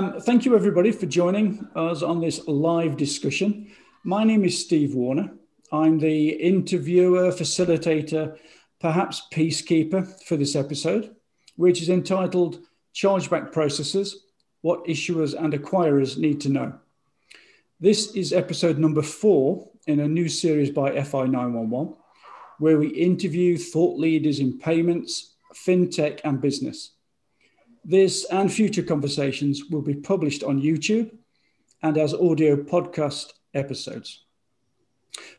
Um, thank you, everybody, for joining us on this live discussion. My name is Steve Warner. I'm the interviewer, facilitator, perhaps peacekeeper for this episode, which is entitled Chargeback Processes What Issuers and Acquirers Need to Know. This is episode number four in a new series by FI911, where we interview thought leaders in payments, fintech, and business. This and future conversations will be published on YouTube and as audio podcast episodes.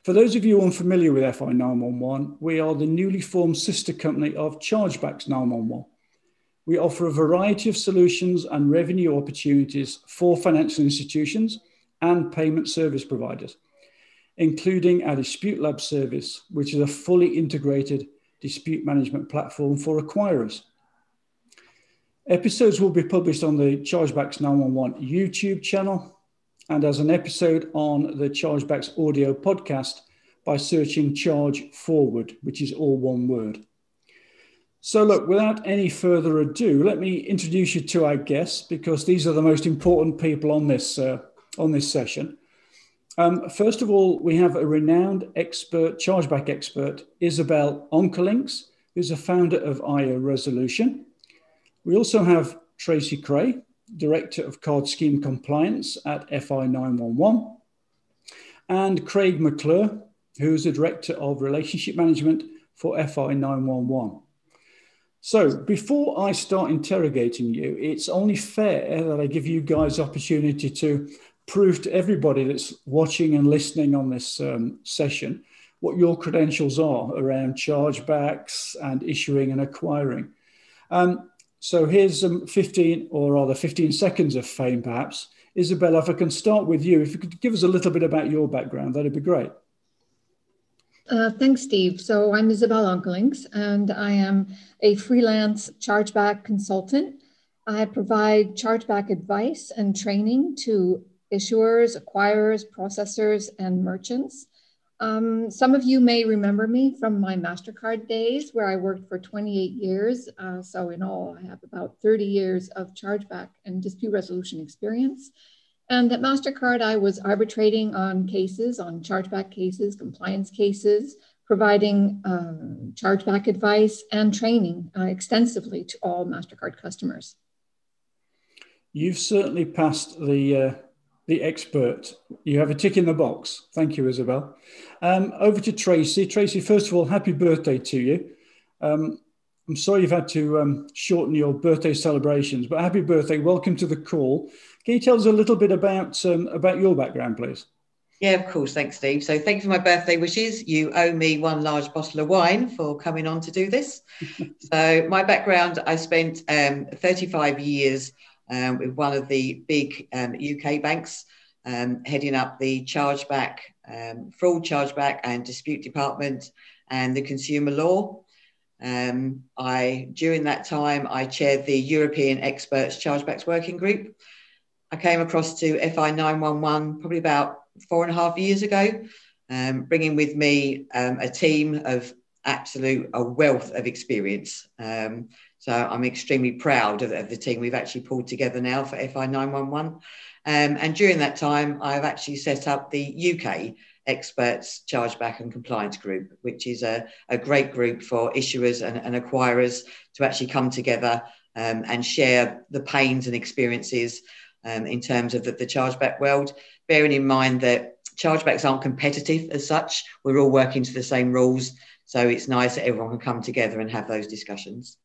For those of you unfamiliar with FI 911, we are the newly formed sister company of Chargebacks 911. We offer a variety of solutions and revenue opportunities for financial institutions and payment service providers, including our Dispute Lab service, which is a fully integrated dispute management platform for acquirers. Episodes will be published on the Chargebacks 911 YouTube channel and as an episode on the Chargebacks audio podcast by searching Charge Forward, which is all one word. So, look, without any further ado, let me introduce you to our guests because these are the most important people on this, uh, on this session. Um, first of all, we have a renowned expert, chargeback expert, Isabel Onkelinx, who's a founder of IO Resolution. We also have Tracy Cray, Director of Card Scheme Compliance at FI 911, and Craig McClure, who is the Director of Relationship Management for FI 911. So, before I start interrogating you, it's only fair that I give you guys opportunity to prove to everybody that's watching and listening on this um, session what your credentials are around chargebacks and issuing and acquiring. Um, so here's um, 15 or rather 15 seconds of fame, perhaps. Isabella, if I can start with you, if you could give us a little bit about your background, that'd be great. Uh, thanks, Steve. So I'm Isabel Onkelinx, and I am a freelance chargeback consultant. I provide chargeback advice and training to issuers, acquirers, processors, and merchants. Um, some of you may remember me from my MasterCard days where I worked for 28 years. Uh, so, in all, I have about 30 years of chargeback and dispute resolution experience. And at MasterCard, I was arbitrating on cases, on chargeback cases, compliance cases, providing um, chargeback advice and training uh, extensively to all MasterCard customers. You've certainly passed the uh, the expert. You have a tick in the box. Thank you, Isabel. Um, over to Tracy. Tracy, first of all, happy birthday to you. Um, I'm sorry you've had to um, shorten your birthday celebrations, but happy birthday. Welcome to the call. Can you tell us a little bit about, um, about your background, please? Yeah, of course. Thanks, Steve. So thank you for my birthday wishes. You owe me one large bottle of wine for coming on to do this. so my background, I spent um, 35 years um, with one of the big um, UK banks, um, heading up the chargeback, um, fraud chargeback and dispute department and the consumer law. Um, I during that time I chaired the European Experts Chargebacks Working Group. I came across to FI 911 probably about four and a half years ago, um, bringing with me a team of absolute a wealth of experience. Um, so I'm extremely proud of, of, the team we've actually pulled together now for FI 911. Um, and during that time, I've actually set up the UK Experts Chargeback and Compliance Group, which is a, a great group for issuers and, and acquirers to actually come together um, and share the pains and experiences um, in terms of the, the chargeback world, bearing in mind that chargebacks aren't competitive as such. We're all working to the same rules. So it's nice that everyone can come together and have those discussions.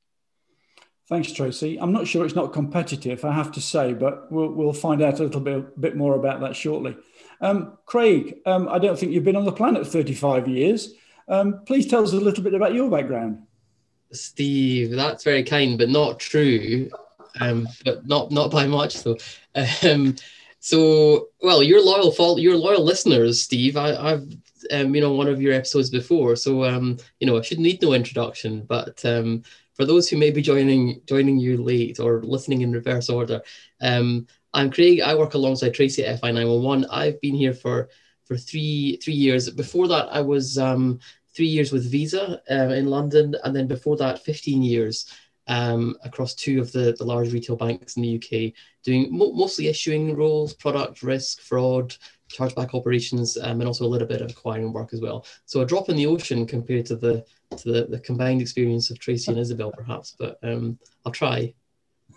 Thanks, Tracy. I'm not sure it's not competitive, I have to say, but we'll, we'll find out a little bit, bit more about that shortly. Um, Craig, um, I don't think you've been on the planet 35 years. Um, please tell us a little bit about your background. Steve, that's very kind, but not true. Um, but not not by much though. Um, so, well, your loyal fault, your loyal listeners, Steve. I, have um, you know one of your episodes before, so um, you know I should need no introduction. But um, for those who may be joining joining you late or listening in reverse order, um, I'm Craig. I work alongside Tracy at FI 911. I've been here for for three three years. Before that, I was um, three years with Visa uh, in London, and then before that, 15 years um, across two of the, the large retail banks in the UK, doing mo- mostly issuing roles, product risk, fraud, chargeback operations, um, and also a little bit of acquiring work as well. So a drop in the ocean compared to the to the, the combined experience of Tracy and Isabel, perhaps. But um, I'll try.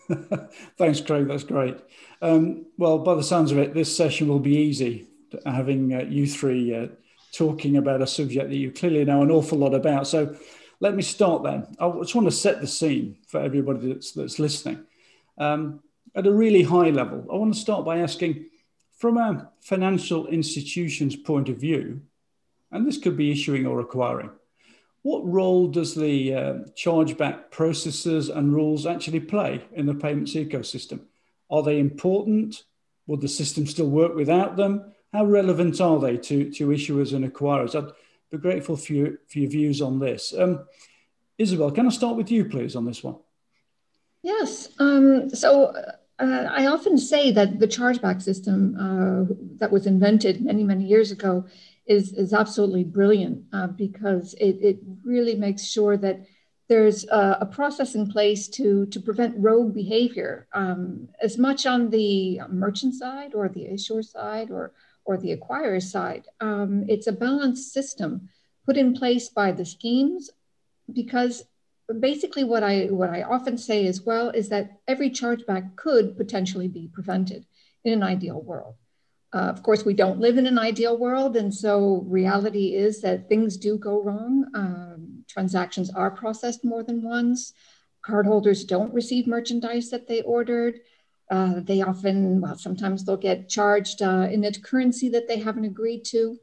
Thanks, Craig. That's great. Um, well, by the sounds of it, this session will be easy. Having uh, you three uh, talking about a subject that you clearly know an awful lot about. So let me start then. I just want to set the scene for everybody that's, that's listening. Um, at a really high level, I want to start by asking from a financial institution's point of view, and this could be issuing or acquiring, what role does the uh, chargeback processes and rules actually play in the payments ecosystem? Are they important? Would the system still work without them? How relevant are they to, to issuers and acquirers? I'd be grateful for, you, for your views on this. Um, Isabel, can I start with you, please, on this one? Yes. Um, so uh, I often say that the chargeback system uh, that was invented many, many years ago is, is absolutely brilliant uh, because it, it really makes sure that there's a, a, process in place to, to prevent rogue behavior um, as much on the merchant side or the issuer side or, or the acquirer side. Um, it's a balanced system put in place by the schemes because basically what I what I often say as well is that every chargeback could potentially be prevented in an ideal world. Uh, of course, we don't live in an ideal world, and so reality is that things do go wrong. Um, transactions are processed more than once. Cardholders don't receive merchandise that they ordered. Uh, they often, well, sometimes they'll get charged uh, in a currency that they haven't agreed to.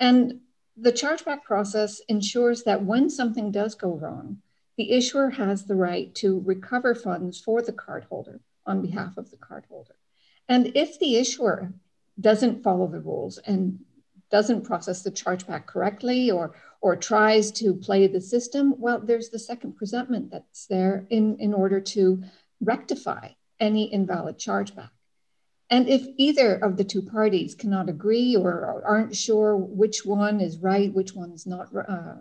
And the chargeback process ensures that when something does go wrong, the issuer has the right to recover funds for the cardholder on behalf of the cardholder. And if the issuer doesn't follow the rules and doesn't process the chargeback correctly or or tries to play the system, well, there's the second presentment that's there in, in order to rectify any invalid chargeback. And if either of the two parties cannot agree or aren't sure which one is right, which one is not, uh,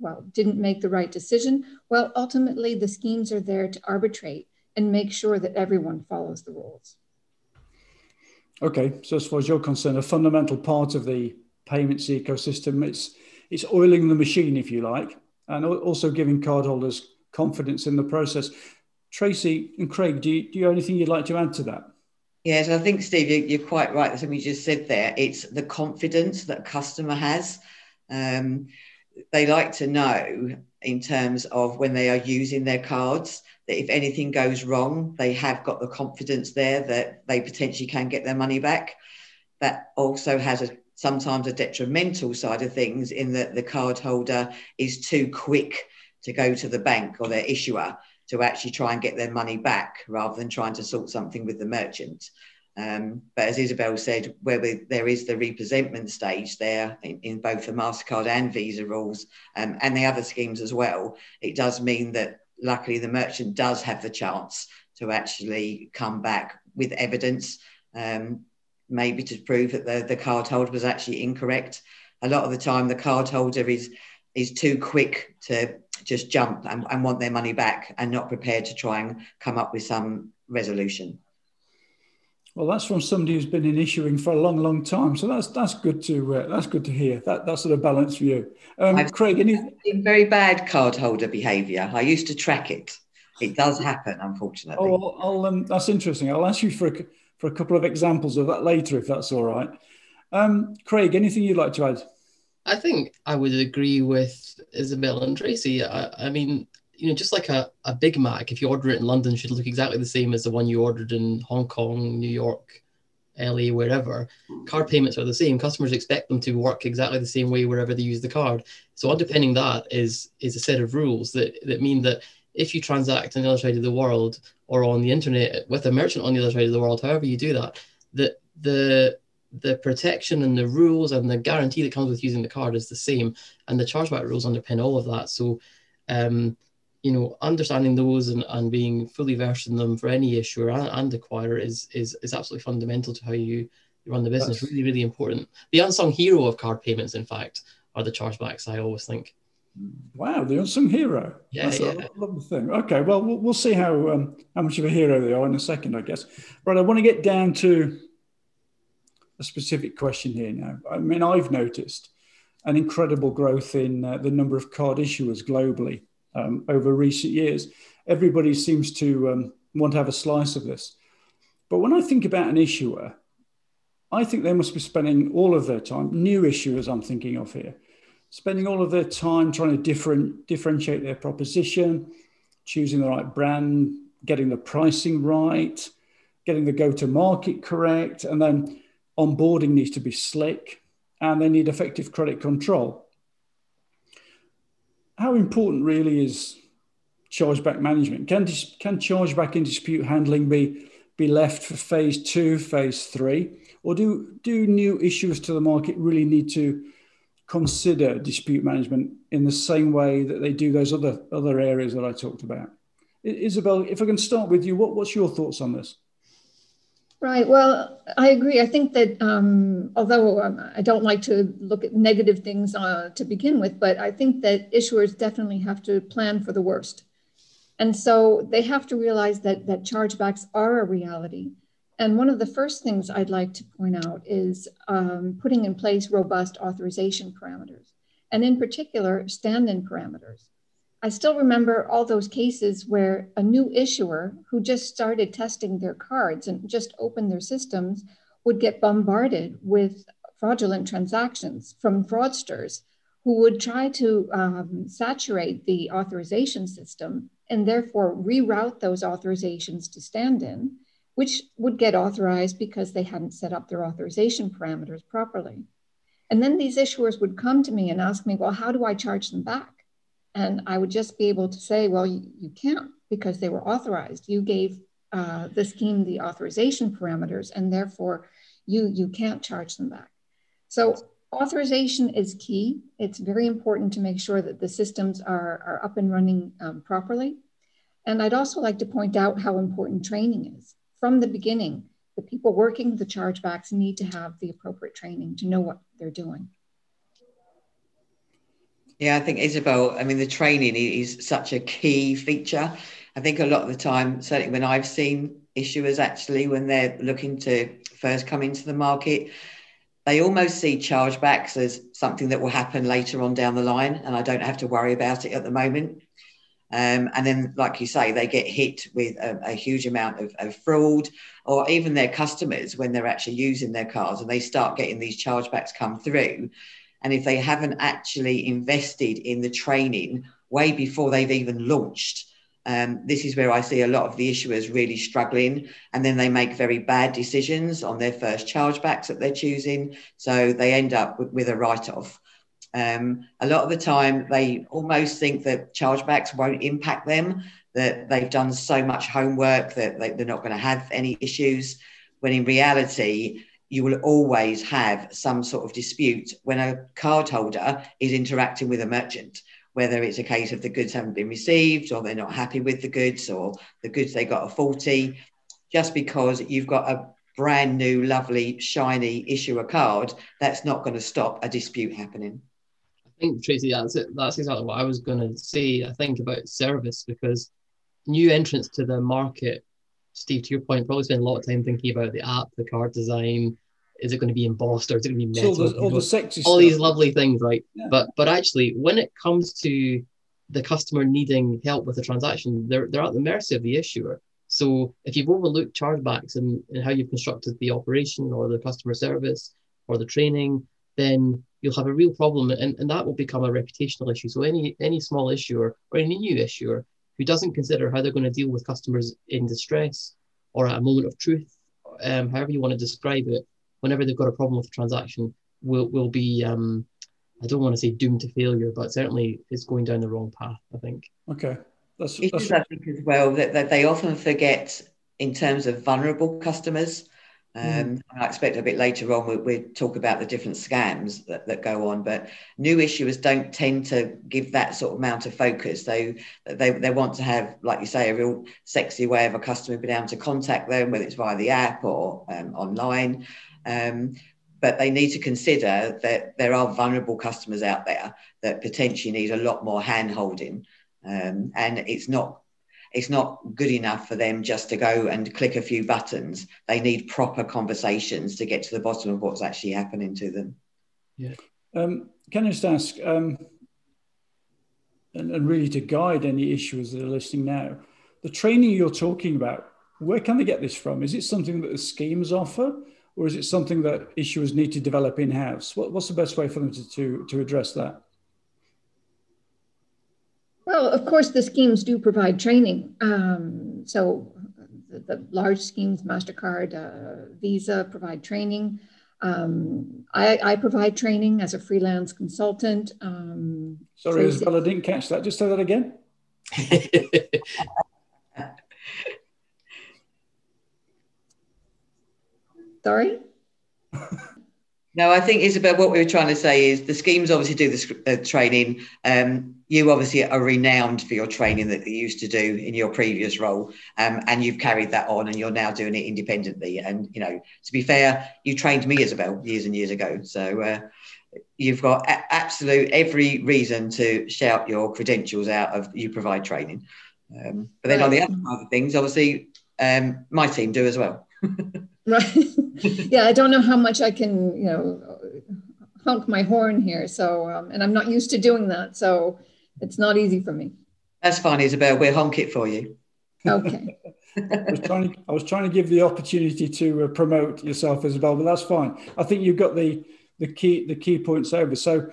well, didn't make the right decision, well, ultimately the schemes are there to arbitrate and make sure that everyone follows the rules. Okay, so as far as you're concerned, a fundamental part of the payments ecosystem, it's it's oiling the machine, if you like, and also giving cardholders confidence in the process. Tracy and Craig, do you, do you have anything you'd like to add to that? Yes, I think Steve, you're quite right. Something you just said there. It's the confidence that a customer has. Um, they like to know in terms of when they are using their cards that if anything goes wrong, they have got the confidence there that they potentially can get their money back. That also has a sometimes a detrimental side of things in that the card holder is too quick to go to the bank or their issuer to actually try and get their money back rather than trying to sort something with the merchant. Um, but as Isabel said, where there is the representment stage there in, in both the MasterCard and Visa rules um, and the other schemes as well, it does mean that luckily the merchant does have the chance to actually come back with evidence, um, maybe to prove that the, the was actually incorrect. A lot of the time, the card holder is is too quick to just jump and, and want their money back and not prepared to try and come up with some resolution. Well, that's from somebody who's been in issuing for a long, long time. So that's that's good to uh, that's good to hear. That that's sort of balanced view. Um, I've Craig, any very bad cardholder behaviour. I used to track it. It does happen, unfortunately. Oh, I'll, um, that's interesting. I'll ask you for a, for a couple of examples of that later, if that's all right. Um, Craig, anything you'd like to add? I think I would agree with Isabel and Tracy. I, I mean, you know, just like a, a Big Mac, if you order it in London, should look exactly the same as the one you ordered in Hong Kong, New York, LA, wherever. Card payments are the same. Customers expect them to work exactly the same way wherever they use the card. So underpinning that is is a set of rules that, that mean that if you transact on the other side of the world or on the internet with a merchant on the other side of the world, however you do that, that the the protection and the rules and the guarantee that comes with using the card is the same, and the chargeback rules underpin all of that. So um, you know, understanding those and, and being fully versed in them for any issuer and, and acquirer is, is is absolutely fundamental to how you, run the business. That's... Really, really important. The unsung hero of card payments, in fact, are the chargebacks. I always think. Wow, the unsung hero. Yeah, That's yeah. a lovely thing. Okay, well, we'll, we'll see how um, how much of a hero they are in a second, I guess. Right, I want to get down to a specific question here now. I mean, I've noticed an incredible growth in uh, the number of card issuers globally um, over recent years. Everybody seems to um, want to have a slice of this. But when I think about an issuer, I think they must be spending all of their time, new issuers I'm thinking of here, spending all of their time trying to different, differentiate their proposition, choosing the right brand, getting the pricing right, getting the go to market correct, and then onboarding needs to be slick, and they need effective credit control. How important really is chargeback management? Can, can chargeback and dispute handling be, be left for phase two, phase three? Or do, do new issuers to the market really need to consider dispute management in the same way that they do those other, other areas that I talked about? Isabel, if I can start with you, what, what's your thoughts on this? Right. Well, I agree. I think that um, although um, I don't like to look at negative things uh, to begin with, but I think that issuers definitely have to plan for the worst. And so they have to realize that, that chargebacks are a reality. And one of the first things I'd like to point out is um, putting in place robust authorization parameters, and in particular, stand in parameters. I still remember all those cases where a new issuer who just started testing their cards and just opened their systems would get bombarded with fraudulent transactions from fraudsters who would try to um, saturate the authorization system and therefore reroute those authorizations to stand in, which would get authorized because they hadn't set up their authorization parameters properly. And then these issuers would come to me and ask me, well, how do I charge them back? And I would just be able to say, well, you, you can't because they were authorized. You gave uh, the scheme the authorization parameters, and therefore you, you can't charge them back. So authorization is key. It's very important to make sure that the systems are, are up and running um, properly. And I'd also like to point out how important training is. From the beginning, the people working the chargebacks need to have the appropriate training to know what they're doing. Yeah, I think Isabel, I mean, the training is such a key feature. I think a lot of the time, certainly when I've seen issuers actually, when they're looking to first come into the market, they almost see chargebacks as something that will happen later on down the line, and I don't have to worry about it at the moment. Um, and then, like you say, they get hit with a, a huge amount of, of, fraud, or even their customers when they're actually using their cards and they start getting these chargebacks come through and if they haven't actually invested in the training way before they've even launched, um, this is where I see a lot of the issuers really struggling, and then they make very bad decisions on their first chargebacks that they're choosing. So they end up with, with a write off. Um, a lot of the time, they almost think that chargebacks won't impact them, that they've done so much homework that they, they're not going to have any issues, when in reality, you will always have some sort of dispute when a card holder is interacting with a merchant, whether it's a case of the goods haven't been received or they're not happy with the goods or the goods they got are faulty. Just because you've got a brand new, lovely, shiny issuer card, that's not going to stop a dispute happening. I think Tracy, that's it. That's exactly what I was going to say. I think about service because new entrants to the market Steve, to your point, probably spend a lot of time thinking about the app, the card design. Is it going to be embossed or is it going to be metal? all the, all the sexy all these lovely things, right? Yeah. But but actually, when it comes to the customer needing help with a transaction, they're they're at the mercy of the issuer. So if you've overlooked chargebacks and, and how you've constructed the operation or the customer service or the training, then you'll have a real problem and, and that will become a reputational issue. So any any small issuer or any new issuer who doesn't consider how they're going to deal with customers in distress or at a moment of truth, um, however you want to describe it, whenever they've got a problem with a transaction, will will be um, I don't want to say doomed to failure, but certainly it's going down the wrong path. I think. Okay, that's, It that's is, I think, as well that, that they often forget in terms of vulnerable customers. Um, I expect a bit later on we we talk about the different scams that, that go on, but new issuers don't tend to give that sort of amount of focus. They, they they want to have, like you say, a real sexy way of a customer being able to contact them, whether it's via the app or um, online. Um, but they need to consider that there are vulnerable customers out there that potentially need a lot more hand holding. Um, and it's not it's not good enough for them just to go and click a few buttons. They need proper conversations to get to the bottom of what's actually happening to them. Yeah. Um, can I just ask, um, and, and, really to guide any issuers that are listening now, the training you're talking about, where can they get this from? Is it something that the schemes offer? Or is it something that issuers need to develop in house? What, what's the best way for them to, to, to address that? Well, of course, the schemes do provide training. Um, so the, the, large schemes, MasterCard, uh, Visa provide training. Um, I, I, provide training as a freelance consultant. Um, Sorry, Isabella, I didn't catch that. Just say that again. Sorry? No, I think Isabel, what we were trying to say is the schemes obviously do the uh, training. Um, you obviously are renowned for your training that you used to do in your previous role, um, and you've carried that on, and you're now doing it independently. And you know, to be fair, you trained me, Isabel, years and years ago. So uh, you've got a- absolute every reason to shout your credentials out of you provide training. Um, but then on the other side of things, obviously, um, my team do as well. right yeah i don't know how much i can you know honk my horn here so um, and i'm not used to doing that so it's not easy for me that's fine isabel we'll honk it for you okay I was trying. I was trying to give the opportunity to uh, promote yourself, Isabel, but that's fine. I think you've got the the key the key points over. So,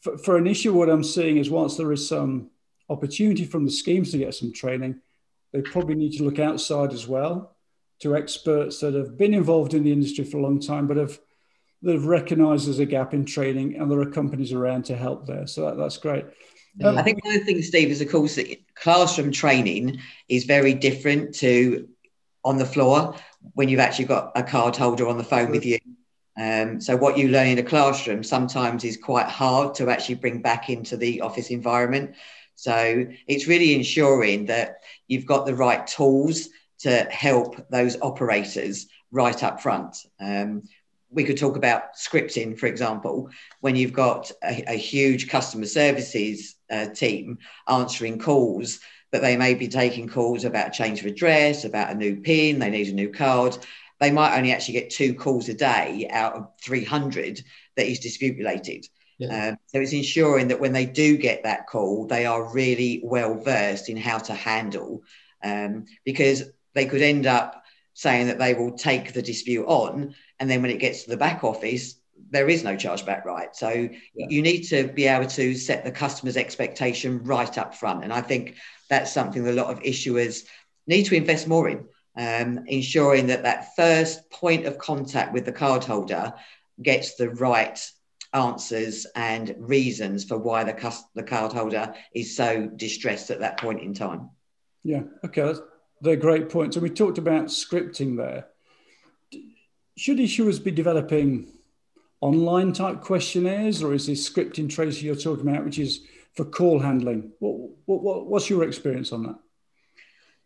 for, for an issue, what I'm seeing is once there is some opportunity from the schemes to get some training, they probably need to look outside as well to experts that have been involved in the industry for a long time, but have that have recognised there's a gap in training, and there are companies around to help there. So that, that's great. Um, I think one of the things, Steve, is of course that classroom training is very different to on the floor when you've actually got a card holder on the phone with you. Um, so what you learn in a classroom sometimes is quite hard to actually bring back into the office environment. So it's really ensuring that you've got the right tools to help those operators right up front. Um, we could talk about scripting, for example, when you've got a, a huge customer services uh, team answering calls, but they may be taking calls about change of address, about a new PIN, they need a new card. They might only actually get two calls a day out of 300 that is dispute related. Yeah. Um, so it's ensuring that when they do get that call, they are really well versed in how to handle. Um, because they could end up saying that they will take the dispute on, and then when it gets to the back office, there is no chargeback right. So yeah. you need to be able to set the customer's expectation right up front, and I think that's something that a lot of issuers need to invest more in, um, ensuring that that first point of contact with the cardholder gets the right answers and reasons for why the, the cardholder is so distressed at that point in time. Yeah, okay, that's, they're great points. And we talked about scripting there. Should issuers be developing online type questionnaires, or is this scripting Tracy you're talking about, which is for call handling? What, what, what's your experience on that?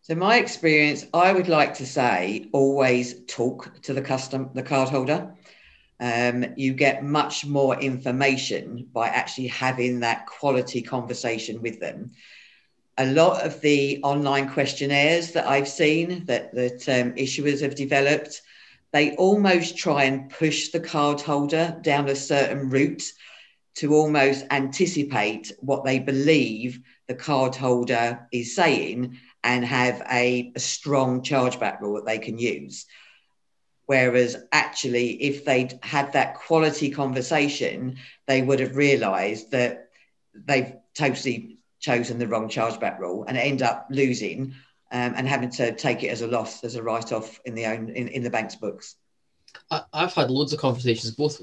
So my experience, I would like to say, always talk to the custom, the card holder. Um, you get much more information by actually having that quality conversation with them a lot of the online questionnaires that I've seen that that um, issuers have developed, they almost try and push the cardholder down a certain route to almost anticipate what they believe the cardholder is saying and have a, a strong chargeback rule that they can use. Whereas actually, if they'd had that quality conversation, they would have realized that they've totally chosen the wrong chargeback rule and end up losing um, and having to take it as a loss, as a write-off in the own in, in the bank's books. I, have had loads of conversations, both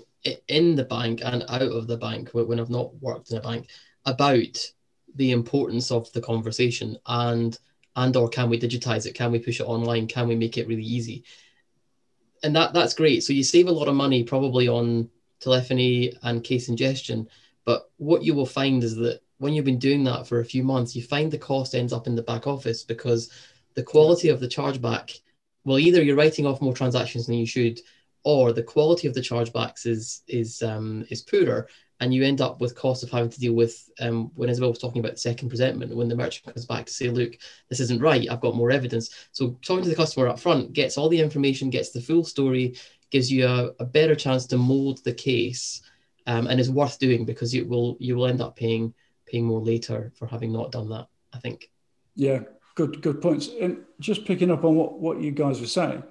in the bank and out of the bank, when I've not worked in a bank, about the importance of the conversation and and or can we digitize it? Can we push it online? Can we make it really easy? And that that's great. So you save a lot of money probably on telephony and case ingestion, but what you will find is that when you've been doing that for a few months, you find the cost ends up in the back office because the quality of the chargeback, well, either you're writing off more transactions than you should, or the quality of the chargebacks is is um, is poorer, and you end up with costs of having to deal with um, when Isabel was talking about second presentment, when the merchant comes back to say, look, this isn't right, I've got more evidence. So talking to the customer up front gets all the information, gets the full story, gives you a, a better chance to mold the case, um, and is worth doing because you will you will end up paying more later for having not done that. I think. Yeah, good good points. And just picking up on what what you guys were saying,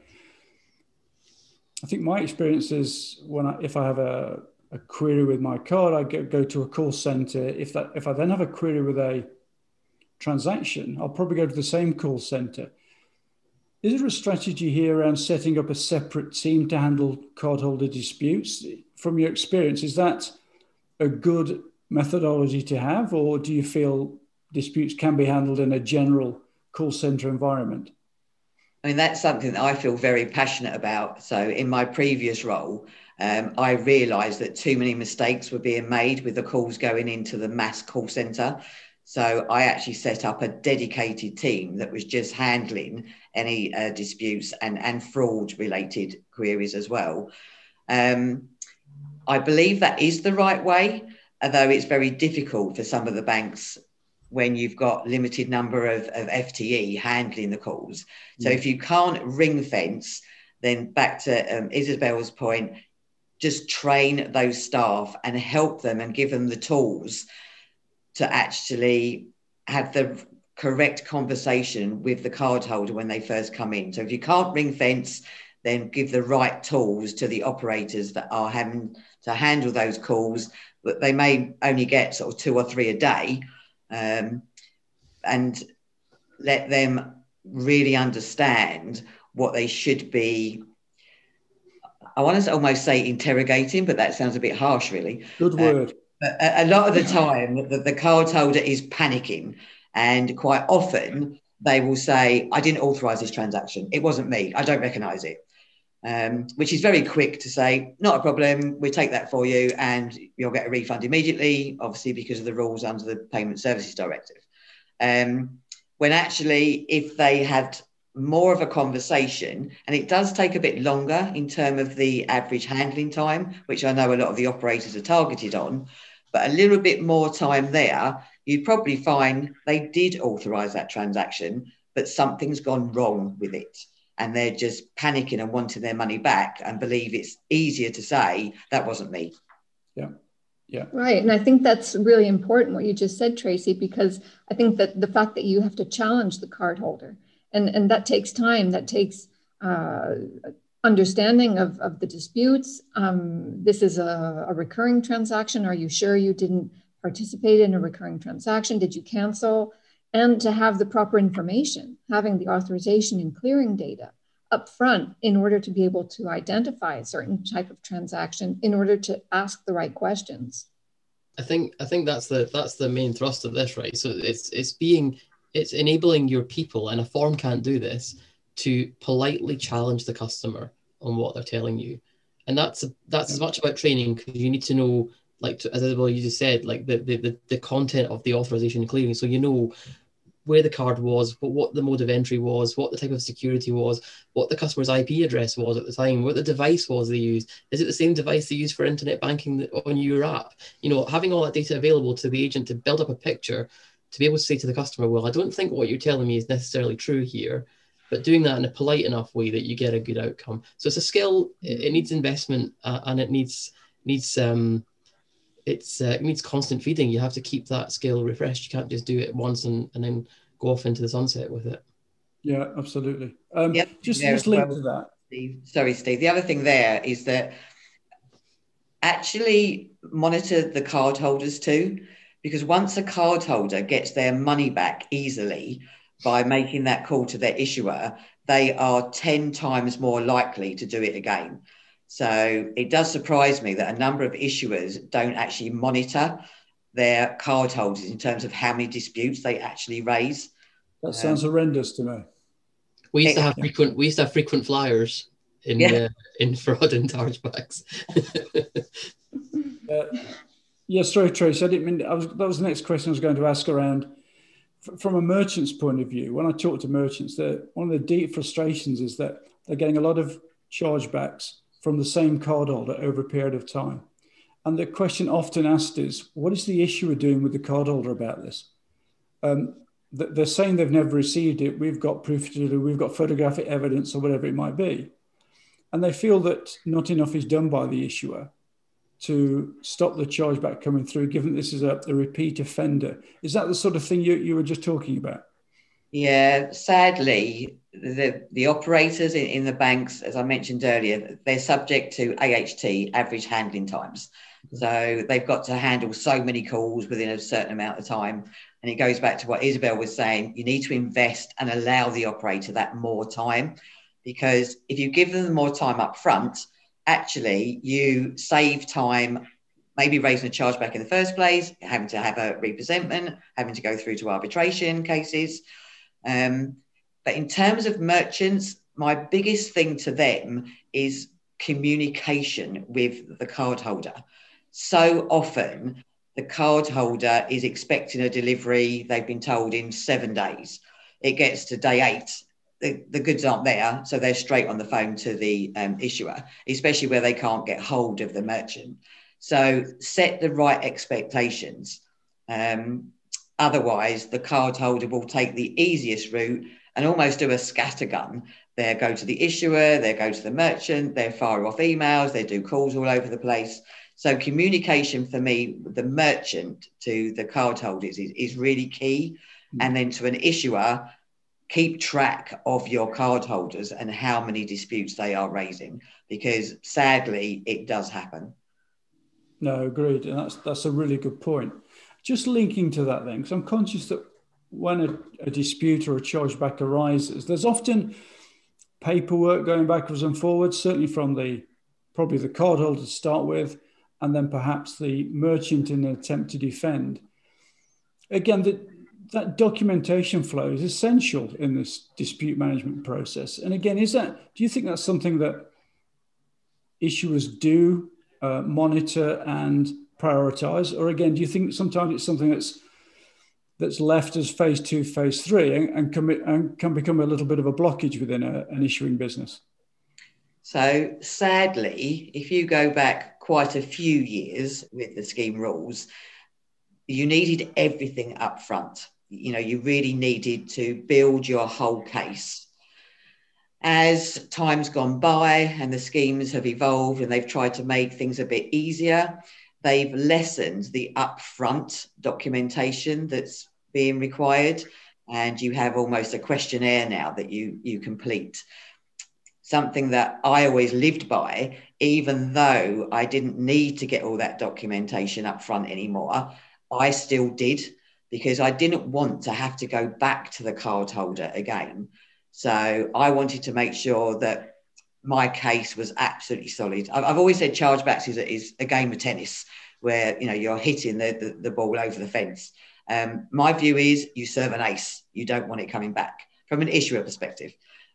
I think my experience is when I, if I have a a query with my card, I go, go to a call center. If that if I then have a query with a transaction, I'll probably go to the same call center. Is there a strategy here around setting up a separate team to handle cardholder disputes? From your experience, is that a good methodology to have, or do you feel disputes can be handled in a general call center environment? I mean, that's something that I feel very passionate about. So, in my previous role, um, I realised that too many mistakes were being made with the calls going into the mass call centre. So I actually set up a dedicated team that was just handling any uh, disputes and, and fraud related queries as well. Um, I believe that is the right way, although it's very difficult for some of the banks when you've got limited number of, of FTE handling the calls. So mm. if you can't ring fence, then back to um, Isabel's point, just train those staff and help them and give them the tools to actually have the correct conversation with the card holder when they first come in. So if you can't ring fence, then give the right tools to the operators that are having to handle those calls. But they may only get sort of two or three a day, um, and let them really understand what they should be I want to almost say interrogating, but that sounds a bit harsh, really. Good uh, word. A, a, lot of the time, the, the card holder is panicking, and quite often they will say, "I didn't authorize this transaction. It wasn't me. I don't recognize it." Um, which is very quick to say, "Not a problem. We take that for you, and you'll get a refund immediately." Obviously, because of the rules under the Payment Services Directive. Um, when actually, if they had more of a conversation and it does take a bit longer in terms of the average handling time which i know a lot of the operators are targeted on but a little bit more time there you'd probably find they did authorize that transaction but something's gone wrong with it and they're just panicking and wanting their money back and believe it's easier to say that wasn't me. Yeah. Yeah. Right. And I think that's really important what you just said, Tracy, because I think that the fact that you have to challenge the cardholder and and that takes time. That takes uh, understanding of, of the disputes. Um, this is a, a, recurring transaction. Are you sure you didn't participate in a recurring transaction? Did you cancel and to have the proper information having the authorization and clearing data up front in order to be able to identify a certain type of transaction in order to ask the right questions I think I think that's the that's the main thrust of this, right? So it's it's being it's enabling your people, and a form can't do this, to politely challenge the customer on what they're telling you. And that's that's as much about training because you need to know, like as Isabel you just said, like the, the the the content of the authorization clearing. So you know where the card was, what, what the mode of entry was, what the type of security was, what the customer's IP address was at the time, what the device was they used. Is it the same device they use for internet banking on your app? You know, having all that data available to the agent to build up a picture to be able to say to the customer, well, I don't think what you're telling me is necessarily true here, but doing that in a polite enough way that you get a good outcome. So it's a skill. It, needs investment uh, and it needs needs um, it's uh, it needs constant feeding. You have to keep that skill refreshed. You can't just do it once and, and then go off into the sunset with it. Yeah, absolutely. Um, yep. Just, just link well, to that. Steve. Sorry, Steve. The other thing there is that actually monitor the card holders too because once a card holder gets their money back easily by making that call to their issuer, they are 10 times more likely to do it again. So it does surprise me that a number of issuers don't actually monitor their card holders in terms of how many disputes they actually raise. That sounds um, horrendous to me. We used to have frequent we used to have frequent flyers in yeah. uh, in fraud and chargebacks. uh, Yes, sorry, Trace. I didn't mean I was, that was the next question I was going to ask around from a merchant's point of view. When I talk to merchants, that one of the deep frustrations is that they're getting a lot of chargebacks from the same cardholder over a period of time. And the question often asked is, what is the issuer doing with the cardholder about this? Um, they're saying they've never received it. We've got proof to do, we've got photographic evidence or whatever it might be. And they feel that not enough is done by the issuer to stop the chargeback coming through, given this is a, a repeat offender. Is that the sort of thing you, you were just talking about? Yeah, sadly, the, the operators in, in the banks, as I mentioned earlier, they're subject to AHT, average handling times. So they've got to handle so many calls within a certain amount of time. And it goes back to what Isabel was saying you need to invest and allow the operator that more time. Because if you give them more time up front, actually you save time maybe raising a chargeback in the first place, having to have a representment, having to go through to arbitration cases. Um, but in terms of merchants, my biggest thing to them is communication with the cardholder. So often, the cardholder is expecting a delivery, they've been told in seven days. It gets to day eight, the, the goods aren't there, so they're straight on the phone to the um, issuer, especially where they can't get hold of the merchant. So set the right expectations. Um, otherwise, the cardholder will take the easiest route and almost do a scattergun. They go to the issuer, they go to the merchant, they fire off emails, they do calls all over the place. So communication for me, the merchant to the cardholders is, is really key. Mm-hmm. And then to an issuer, keep track of your cardholders and how many disputes they are raising, because sadly it does happen. No, agreed. And that's that's a really good point. Just linking to that then, because I'm conscious that when a, a dispute or a chargeback arises, there's often paperwork going backwards and forwards, certainly from the probably the cardholder to start with, and then perhaps the merchant in an attempt to defend. Again, the, that documentation flow is essential in this dispute management process. And again, is that do you think that's something that issuers do uh, monitor and prioritize, or again, do you think sometimes it's something that's that's left as phase two, phase three, and, and, can, and can become a little bit of a blockage within a, an issuing business? So, sadly, if you go back quite a few years with the scheme rules, you needed everything up front. You know, you really needed to build your whole case. As time's gone by and the schemes have evolved and they've tried to make things a bit easier, they've lessened the upfront documentation that's being required and you have almost a questionnaire now that you you complete. Something that i always lived by even though i didn't need to get all that documentation up front anymore i still did because i didn't want to have to go back to the card holder again. So i wanted to make sure that my case was absolutely solid. I've, always said chargebacks is a, is a game of tennis where you know you're hitting the, the, the ball over the fence um, my view is you serve an ace. You don't want it coming back from an issuer perspective.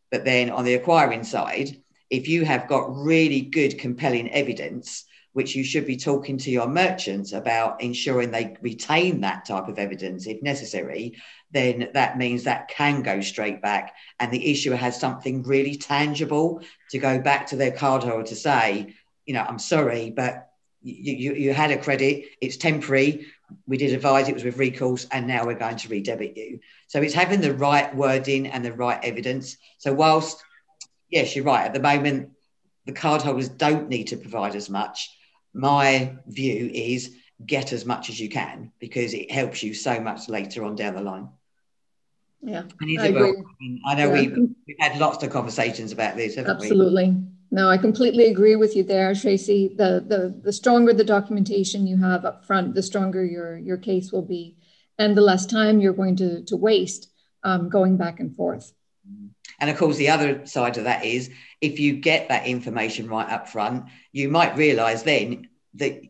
But then on the acquiring side, if you have got really good, compelling evidence, which you should be talking to your merchants about ensuring they retain that type of evidence if necessary, then that means that can go straight back. And the issuer has something really tangible to go back to their cardholder to say, you know, I'm sorry, but you, you, you had a credit, it's temporary we did advise it was with recourse and now we're going to redebit you. So it's having the right wording and the right evidence. So whilst, yes, you're right, at the moment, the cardholders don't need to provide as much. My view is get as much as you can because it helps you so much later on down the line. Yeah, I, agree. I know yeah. we've, we've had lots of conversations about this, Absolutely. We? No, I completely agree with you there, Tracy. The, the, the stronger the documentation you have up front, the stronger your, your case will be, and the less time you're going to, to waste um, going back and forth. And of course, the other side of that is if you get that information right up front, you might realize then that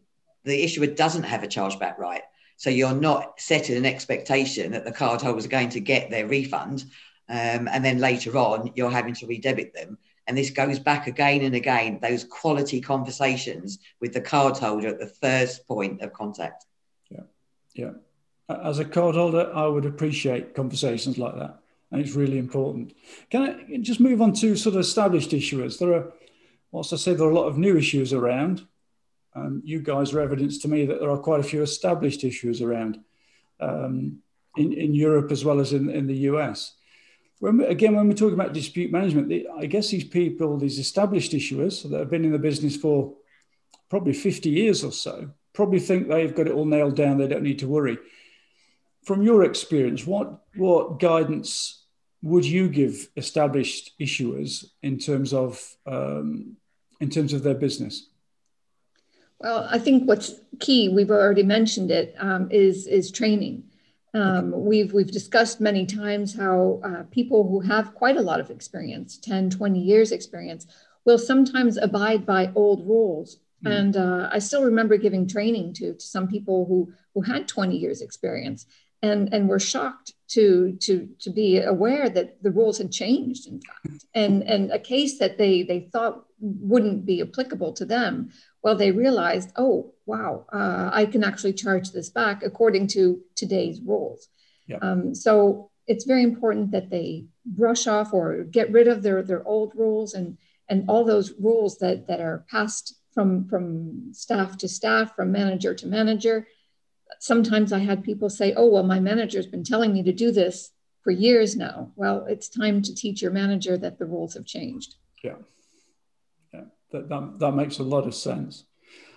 the issuer doesn't have a chargeback right. So you're not setting an expectation that the cardholders are going to get their refund. Um, and then later on, you're having to redebit them. And this goes back again and again, those quality conversations with the cardholder at the first point of contact. Yeah. Yeah. As a cardholder, I would appreciate conversations like that. And it's really important. Can I just move on to sort of established issuers? There are whilst I say there are a lot of new issues around, um, you guys are evidence to me that there are quite a few established issues around um, in, in Europe as well as in, in the US. When again, when we're talking about dispute management, the, I guess these people, these established issuers that have been in the business for probably 50 years or so, probably think they've got it all nailed down. They don't need to worry. From your experience, what what guidance would you give established issuers in terms of um, in terms of their business? Well, I think what's key, we've already mentioned it, um, is is training. Um, we've we've discussed many times how uh, people who have quite a lot of experience, 10, 20 years experience, will sometimes abide by old rules. Mm. And uh, I still remember giving training to, to some people who who had 20 years experience and, and were shocked to, to, to be aware that the rules had changed, in fact. And, and a case that they, they thought wouldn't be applicable to them well, they realized, oh, wow, uh, I can actually charge this back according to today's rules. Yeah. Um, so it's very important that they brush off or get rid of their, their old rules and, and all those rules that, that are passed from, from staff to staff, from manager to manager. Sometimes I had people say, oh, well, my manager's been telling me to do this for years now. Well, it's time to teach your manager that the rules have changed. Yeah that, that, that makes a lot of sense.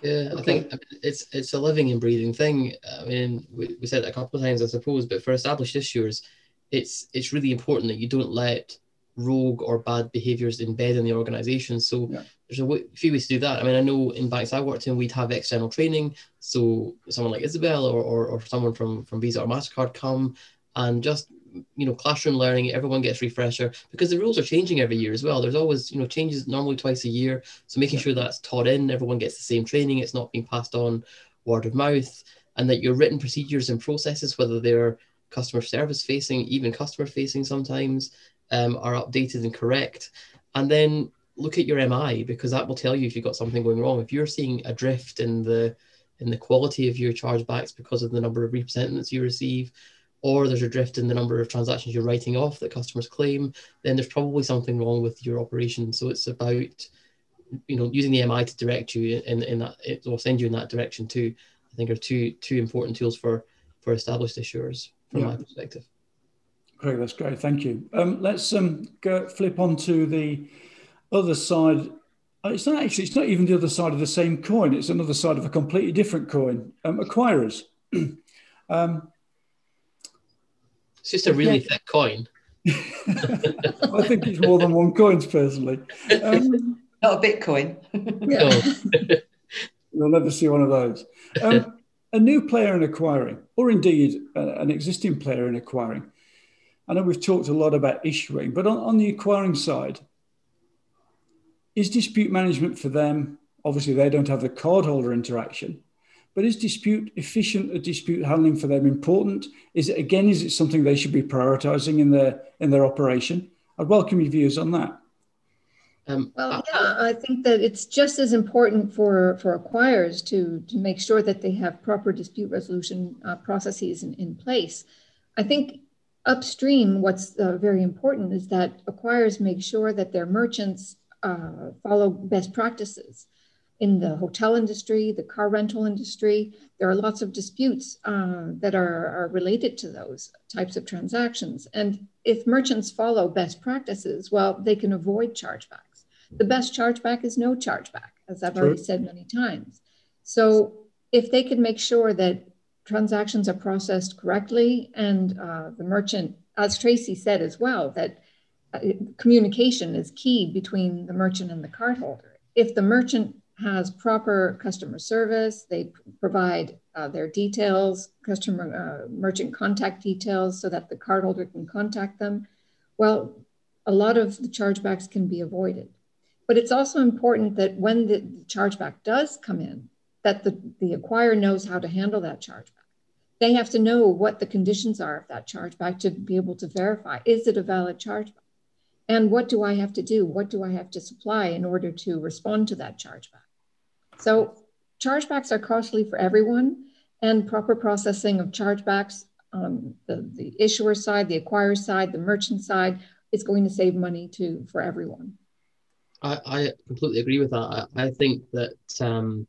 Yeah, okay. I think it's it's a living and breathing thing. I mean, we, we said it a couple of times, I suppose, but for established issuers, it's it's really important that you don't let rogue or bad behaviors embed in the organization. So yeah. there's a w- few ways to do that. I mean, I know in banks I worked in, we'd have external training. So someone like Isabel or, or, or someone from, from Visa or MasterCard come and just you know classroom learning everyone gets refresher because the rules are changing every year as well. There's always you know changes normally twice a year. So making sure that's taught in everyone gets the same training it's not being passed on word of mouth and that your written procedures and processes whether they're customer service facing even customer facing sometimes um, are updated and correct. And then look at your mi because that will tell you if you've got something going wrong. If you're seeing a drift in the in the quality of your chargebacks because of the number of representatives you receive or there's a drift in the number of transactions you're writing off that customers claim, then there's probably something wrong with your operation. So it's about you know using the MI to direct you in, in that it will send you in that direction too. I think are two two important tools for for established issuers from yeah. my perspective. Great, that's great. Thank you. Um, let's um, go flip on to the other side. Uh, it's not actually. It's not even the other side of the same coin. It's another side of a completely different coin. Um, acquirers. um, it's just a really yeah. thick coin. I think it's more than one coin, personally. Um, Not a Bitcoin. yeah. You'll never see one of those. Um, a new player in acquiring, or indeed uh, an existing player in acquiring. I know we've talked a lot about issuing, but on, on the acquiring side, is dispute management for them? Obviously, they don't have the cardholder interaction, but is dispute efficient or dispute handling for them important? Is it again, is it something they should be prioritizing in their in their operation? I'd welcome your views on that. Um, well, yeah, I think that it's just as important for, for acquirers to, to make sure that they have proper dispute resolution uh, processes in, in place. I think upstream, what's uh, very important is that acquirers make sure that their merchants uh, follow best practices in the hotel industry, the car rental industry. There are lots of disputes uh, that are, are related to those types of transactions. And if merchants follow best practices, well, they can avoid chargebacks. The best chargeback is no chargeback, as I've True. already said many times. So if they can make sure that transactions are processed correctly and uh, the merchant, as Tracy said as well, that uh, communication is key between the merchant and the cardholder. If the merchant has proper customer service. They provide uh, their details, customer uh, merchant contact details, so that the cardholder can contact them. Well, a lot of the chargebacks can be avoided. But it's also important that when the, chargeback does come in, that the, the acquirer knows how to handle that chargeback. They have to know what the conditions are of that chargeback to be able to verify is it a valid chargeback? And what do I have to do? What do I have to supply in order to respond to that chargeback? So chargebacks are costly for everyone and proper processing of chargebacks on the, the issuer side, the acquirer side, the merchant side is going to save money to for everyone. I, I completely agree with that. I, I think that um,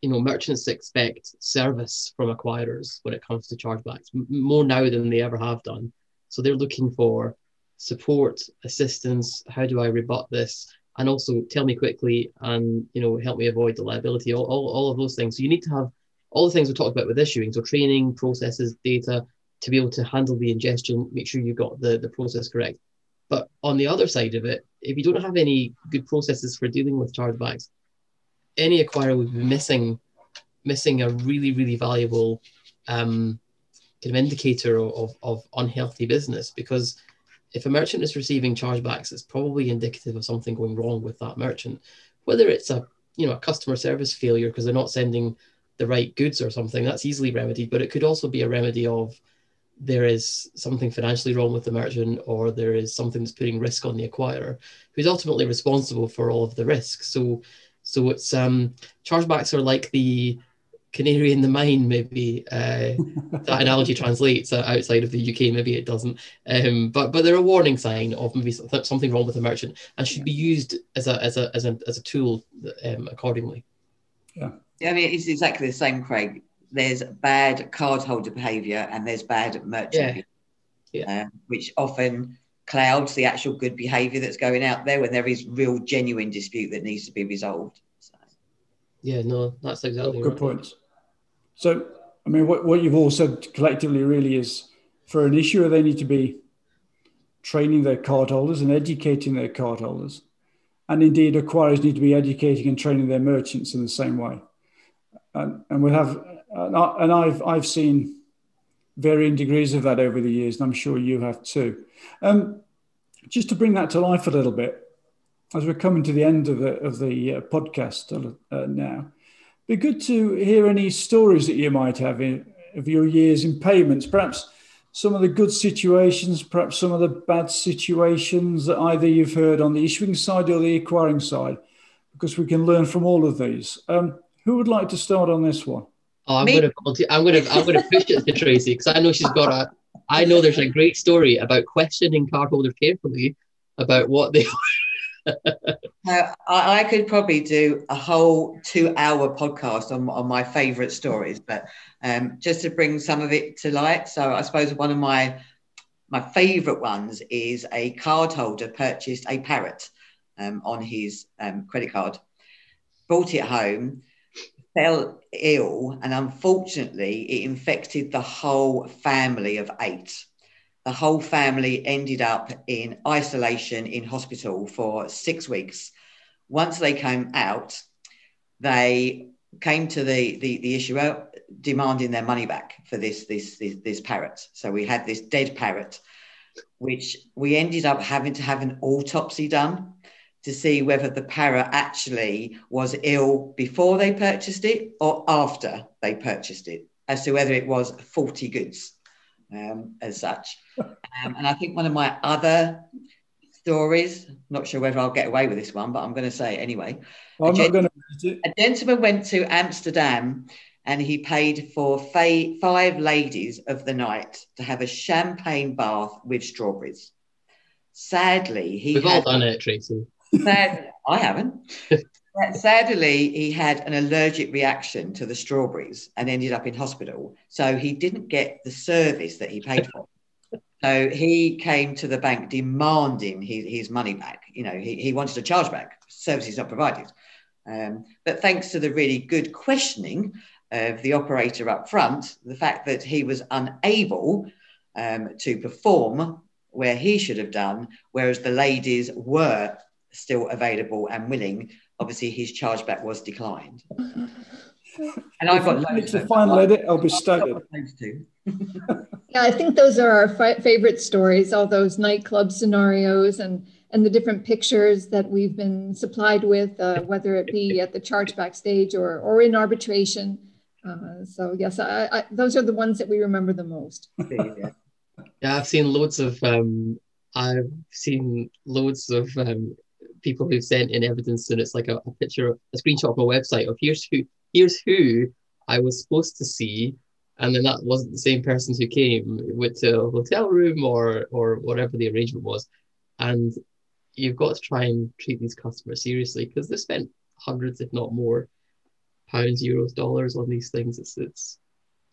you know merchants expect service from acquirers when it comes to chargebacks m- more now than they ever have done. So they're looking for support, assistance. How do I rebut this? And also tell me quickly and you know help me avoid the liability. All, all, all of those things. So you need to have all the things we talked about with issuing. So training, processes, data to be able to handle the ingestion. Make sure you got the the process correct. But on the other side of it, if you don't have any good processes for dealing with chargebacks, any acquirer would be missing missing a really really valuable um, kind of indicator of, of unhealthy business because if a merchant is receiving chargebacks, it's probably indicative of something going wrong with that merchant, whether it's a you know a customer service failure because they're not sending the right goods or something that's easily remedied, but it could also be a remedy of there is something financially wrong with the merchant or there is something that's putting risk on the acquirer who's ultimately responsible for all of the risk. So so it's um chargebacks are like the canary in the mine maybe uh, that analogy translates outside of the uk maybe it doesn't. Um, but but they're a warning sign of maybe something wrong with the merchant and should be used as a as a as a, as a tool um, accordingly. Yeah. I mean it's exactly the same craig. There's bad cardholder behavior and there's bad merchant yeah. Yeah. Uh, which often clouds the actual good behavior that's going out there when there is real genuine dispute that needs to be resolved. Yeah no that's exactly good right. point so i mean what, what you've all said collectively really is for an issuer they need to be training their cardholders and educating their cardholders and indeed acquirers need to be educating and training their merchants in the same way and, and we have and, I, have I've seen varying degrees of that over the years, and I'm sure you have too. Um, just to bring that to life a little bit, as we're coming to the end of the of the uh, podcast uh, now, be good to hear any stories that you might have in, of your years in payments, perhaps some of the good situations, perhaps some of the bad situations that either you've heard on the issuing side or the acquiring side, because we can learn from all of these. Um, who would like to start on this one? Oh, I'm gonna I'm gonna I'm gonna push it to Tracy because I know she's got a I know there's a great story about questioning cardholders carefully about what they now, I, I, could probably do a whole two-hour podcast on, on my favourite stories, but um, just to bring some of it to light. So, I suppose one of my my favourite ones is a cardholder purchased a parrot um, on his um, credit card, brought it home, fell ill, and unfortunately, it infected the whole family of eight. The whole family ended up in isolation in hospital for six weeks. Once they came out, they came to the, the, the issuer uh, demanding their money back for this, this, this, this parrot. So we had this dead parrot, which we ended up having to have an autopsy done to see whether the parrot actually was ill before they purchased it or after they purchased it, as to whether it was faulty goods um, as such. Um, and I think one of my other stories, not sure whether I'll get away with this one, but I'm going to say it anyway. Well, I'm a, not to... a gentleman went to Amsterdam and he paid for fa- five ladies of the night to have a champagne bath with strawberries. Sadly, he we've had... all done it, Tracy. Sad, I haven't. Sadly, he had an allergic reaction to the strawberries and ended up in hospital. So he didn't get the service that he paid for. So he came to the bank demanding his, his money back. You know, he, he wanted a chargeback, services not provided. Um, but thanks to the really good questioning of the operator up front, the fact that he was unable um, to perform where he should have done, whereas the ladies were still available and willing, obviously his chargeback was declined. And I've got loads. The final edit, I'll be staggered. yeah, I think those are our fi- favorite stories. All those nightclub scenarios and and the different pictures that we've been supplied with, uh, whether it be at the chargeback stage or or in arbitration. Uh, so yes, I, I, those are the ones that we remember the most. yeah, I've seen loads of. Um, I've seen loads of um, people who've sent in evidence and it's like a, a picture, a screenshot of a website of here's who, here's who I was supposed to see, and then that wasn't the same person who came with to a hotel room or or whatever the arrangement was, and you've got to try and treat these customers seriously because they spent hundreds, if not more, pounds, euros, dollars on these things. It's it's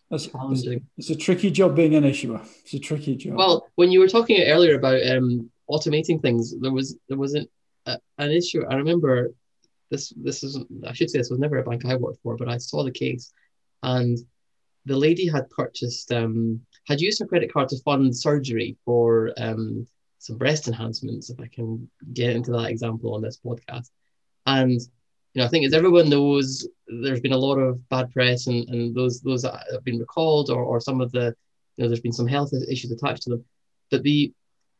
That's, challenging. It's, a tricky job being an issuer. It's a tricky job. Well, when you were talking earlier about um, automating things, there was there wasn't an issue. I remember this. This is I should say this was never a bank I worked for, but I saw the case, and the lady had purchased um, had used her credit card to fund surgery for um, some breast enhancements, if I can get into that example on this podcast. And you know, I think as everyone knows, there's been a lot of bad press, and, and those those that have been recalled, or, or some of the, you know, there's been some health issues attached to them. But the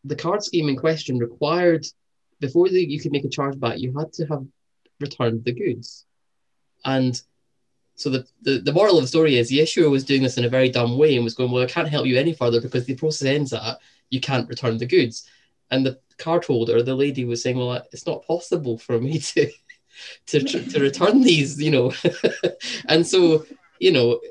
the card scheme in question required before the, you could make a chargeback, you had to have returned the goods, and so the, the, the moral of the story is the issuer was doing this in a very dumb way and was going, well, I can't help you any further because the process ends at you can't return the goods. And the card holder, the lady was saying, well, it's not possible for me to to, to return these, you know. and so, you know,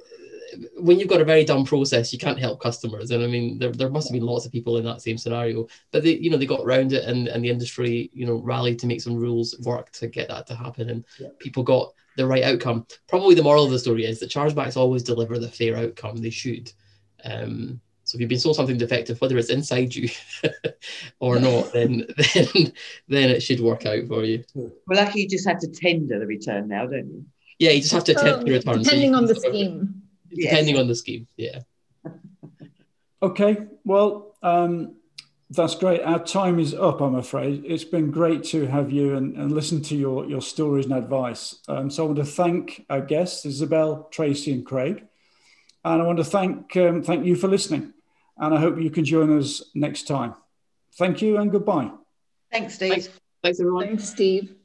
when you've got a very dumb process, you can't help customers. And I mean, there, there must have been lots of people in that same scenario, but they, you know, they got around it and, and the industry, you know, rallied to make some rules work to get that to happen. And yeah. people got the right outcome. Probably the moral of the story is that chargebacks always deliver the fair outcome. They should. Um, so if you've been sold something defective, whether it's inside you or not, then then then it should work out for you. Well, lucky you just have to tender the return now, don't you? Yeah, you just have to tender the return. Depending so on the scheme. Depending on the scheme, yeah. Okay, well, um, that's great. Our time is up, I'm afraid. It's been great to have you and, and listen to your, your stories and advice. Um, so I want to thank our guests, Isabel, Tracy, and Craig. And I want to thank, um, thank you for listening. And I hope you can join us next time. Thank you and goodbye. Thanks, Steve. Thanks, Thanks everyone. Thanks, Steve.